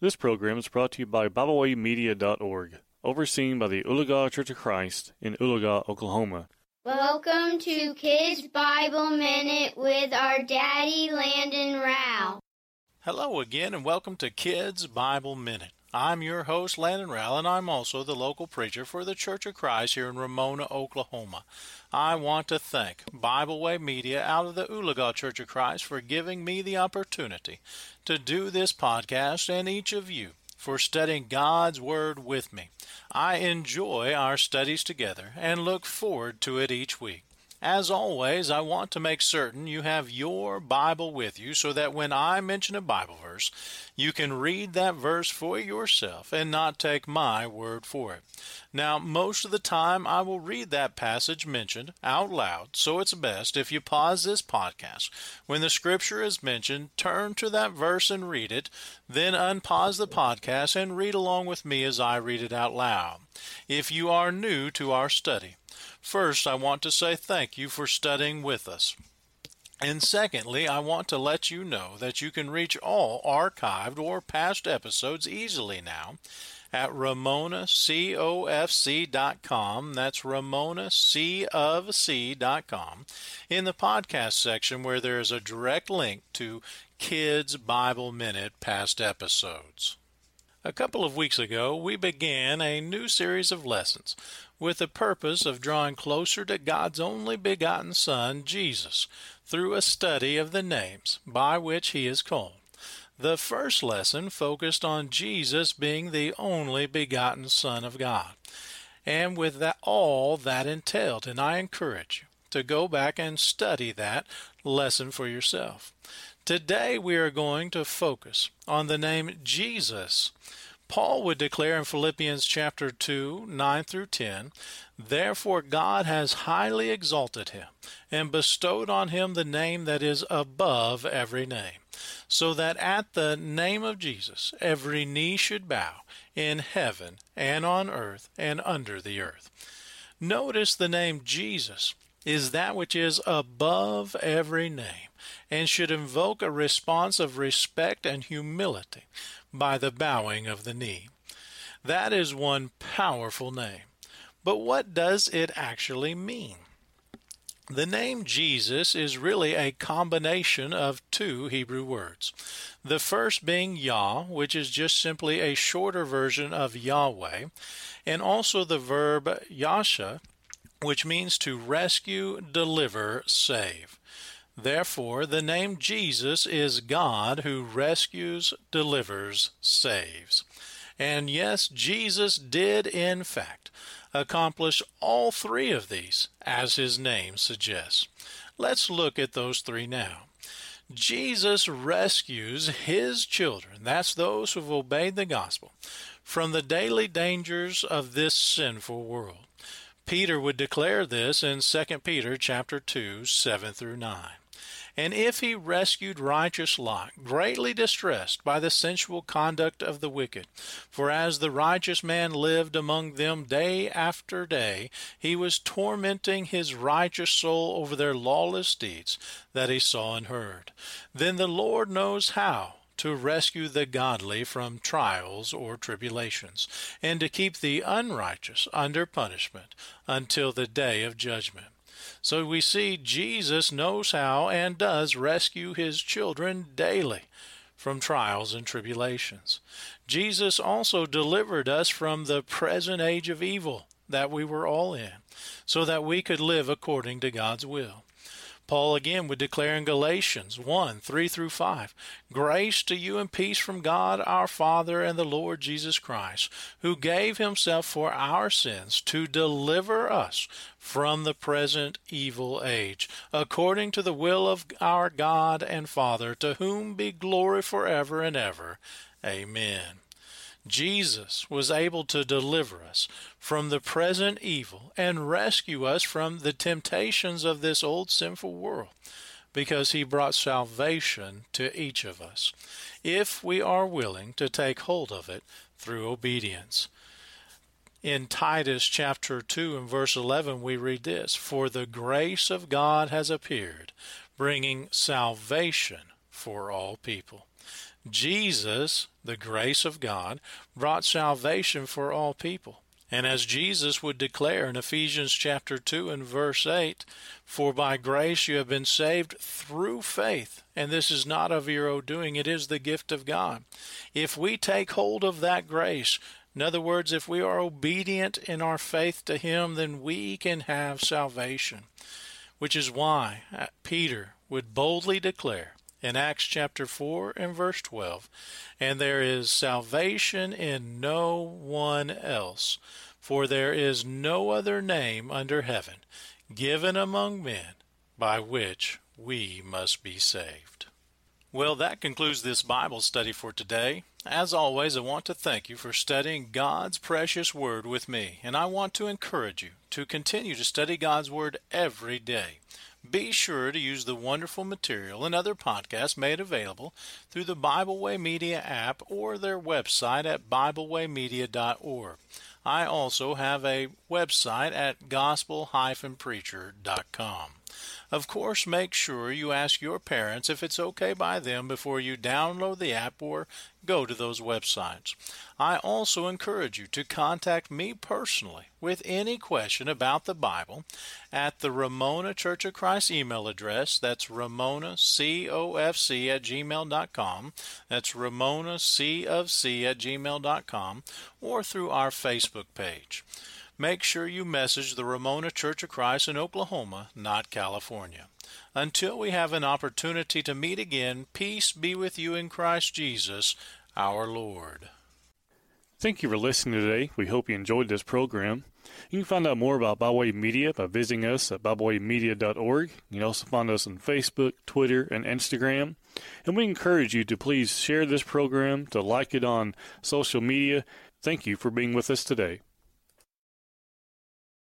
This program is brought to you by BibleWayMedia.org, overseen by the Oologah Church of Christ in Oologah, Oklahoma. Welcome to Kids Bible Minute with our daddy Landon Rowell. Hello again, and welcome to Kids Bible Minute. I'm your host, Landon Rowell, and I'm also the local preacher for the Church of Christ here in Ramona, Oklahoma. I want to thank Bible Way Media out of the Oologah Church of Christ for giving me the opportunity to do this podcast and each of you for studying God's Word with me. I enjoy our studies together and look forward to it each week. As always, I want to make certain you have your Bible with you so that when I mention a Bible verse, you can read that verse for yourself and not take my word for it. Now, most of the time, I will read that passage mentioned out loud, so it's best if you pause this podcast. When the scripture is mentioned, turn to that verse and read it, then unpause the podcast and read along with me as I read it out loud. If you are new to our study, First, I want to say thank you for studying with us. And secondly, I want to let you know that you can reach all archived or past episodes easily now at ramonacofc.com. That's ramonacofc.com in the podcast section where there is a direct link to Kids Bible Minute past episodes. A couple of weeks ago, we began a new series of lessons with the purpose of drawing closer to God's only begotten Son, Jesus, through a study of the names by which he is called. The first lesson focused on Jesus being the only begotten Son of God, and with that all that entailed, and I encourage you to go back and study that lesson for yourself. Today we are going to focus on the name Jesus. Paul would declare in Philippians chapter 2, 9 through 10, Therefore God has highly exalted him, and bestowed on him the name that is above every name, so that at the name of Jesus every knee should bow, in heaven, and on earth, and under the earth. Notice the name Jesus is that which is above every name, and should invoke a response of respect and humility by the bowing of the knee. That is one powerful name. But what does it actually mean? The name Jesus is really a combination of two Hebrew words. The first being Yah, which is just simply a shorter version of Yahweh, and also the verb Yasha, which means to rescue, deliver, save. Therefore, the name Jesus is God who rescues, delivers, saves. And yes, Jesus did, in fact, accomplish all three of these, as his name suggests. Let's look at those three now. Jesus rescues his children, that's those who've obeyed the gospel, from the daily dangers of this sinful world. Peter would declare this in 2 Peter chapter 2, 7 through 9. And if he rescued righteous Lot, greatly distressed by the sensual conduct of the wicked, for as the righteous man lived among them day after day, he was tormenting his righteous soul over their lawless deeds that he saw and heard. Then the Lord knows how to rescue the godly from trials or tribulations, and to keep the unrighteous under punishment until the day of judgment. So we see Jesus knows how and does rescue his children daily from trials and tribulations. Jesus also delivered us from the present age of evil that we were all in, so that we could live according to God's will. Paul again would declare in Galatians 1 3 through 5 Grace to you and peace from God our Father and the Lord Jesus Christ, who gave himself for our sins to deliver us from the present evil age, according to the will of our God and Father, to whom be glory forever and ever. Amen. Jesus was able to deliver us from the present evil and rescue us from the temptations of this old sinful world because he brought salvation to each of us if we are willing to take hold of it through obedience. In Titus chapter 2 and verse 11, we read this For the grace of God has appeared, bringing salvation for all people. Jesus, the grace of God, brought salvation for all people. And as Jesus would declare in Ephesians chapter 2 and verse 8, For by grace you have been saved through faith, and this is not of your own doing, it is the gift of God. If we take hold of that grace, in other words, if we are obedient in our faith to Him, then we can have salvation, which is why uh, Peter would boldly declare in Acts chapter 4 and verse 12, and there is salvation in no one else, for there is no other name under heaven given among men by which we must be saved. Well, that concludes this Bible study for today. As always, I want to thank you for studying God's precious Word with me, and I want to encourage you to continue to study God's Word every day. Be sure to use the wonderful material and other podcasts made available through the Bible Way Media app or their website at BibleWayMedia.org. I also have a website at gospel-preacher.com. Of course, make sure you ask your parents if it's okay by them before you download the app or go to those websites. I also encourage you to contact me personally with any question about the Bible at the Ramona Church of Christ email address. That's ramonacofc at gmail.com. That's Ramona ramonacofc at gmail.com or through our Facebook page make sure you message the Ramona Church of Christ in Oklahoma, not California. Until we have an opportunity to meet again, peace be with you in Christ Jesus, our Lord. Thank you for listening today. We hope you enjoyed this program. You can find out more about Bible Way Media by visiting us at biblewaymedia.org. You can also find us on Facebook, Twitter, and Instagram. And we encourage you to please share this program, to like it on social media. Thank you for being with us today.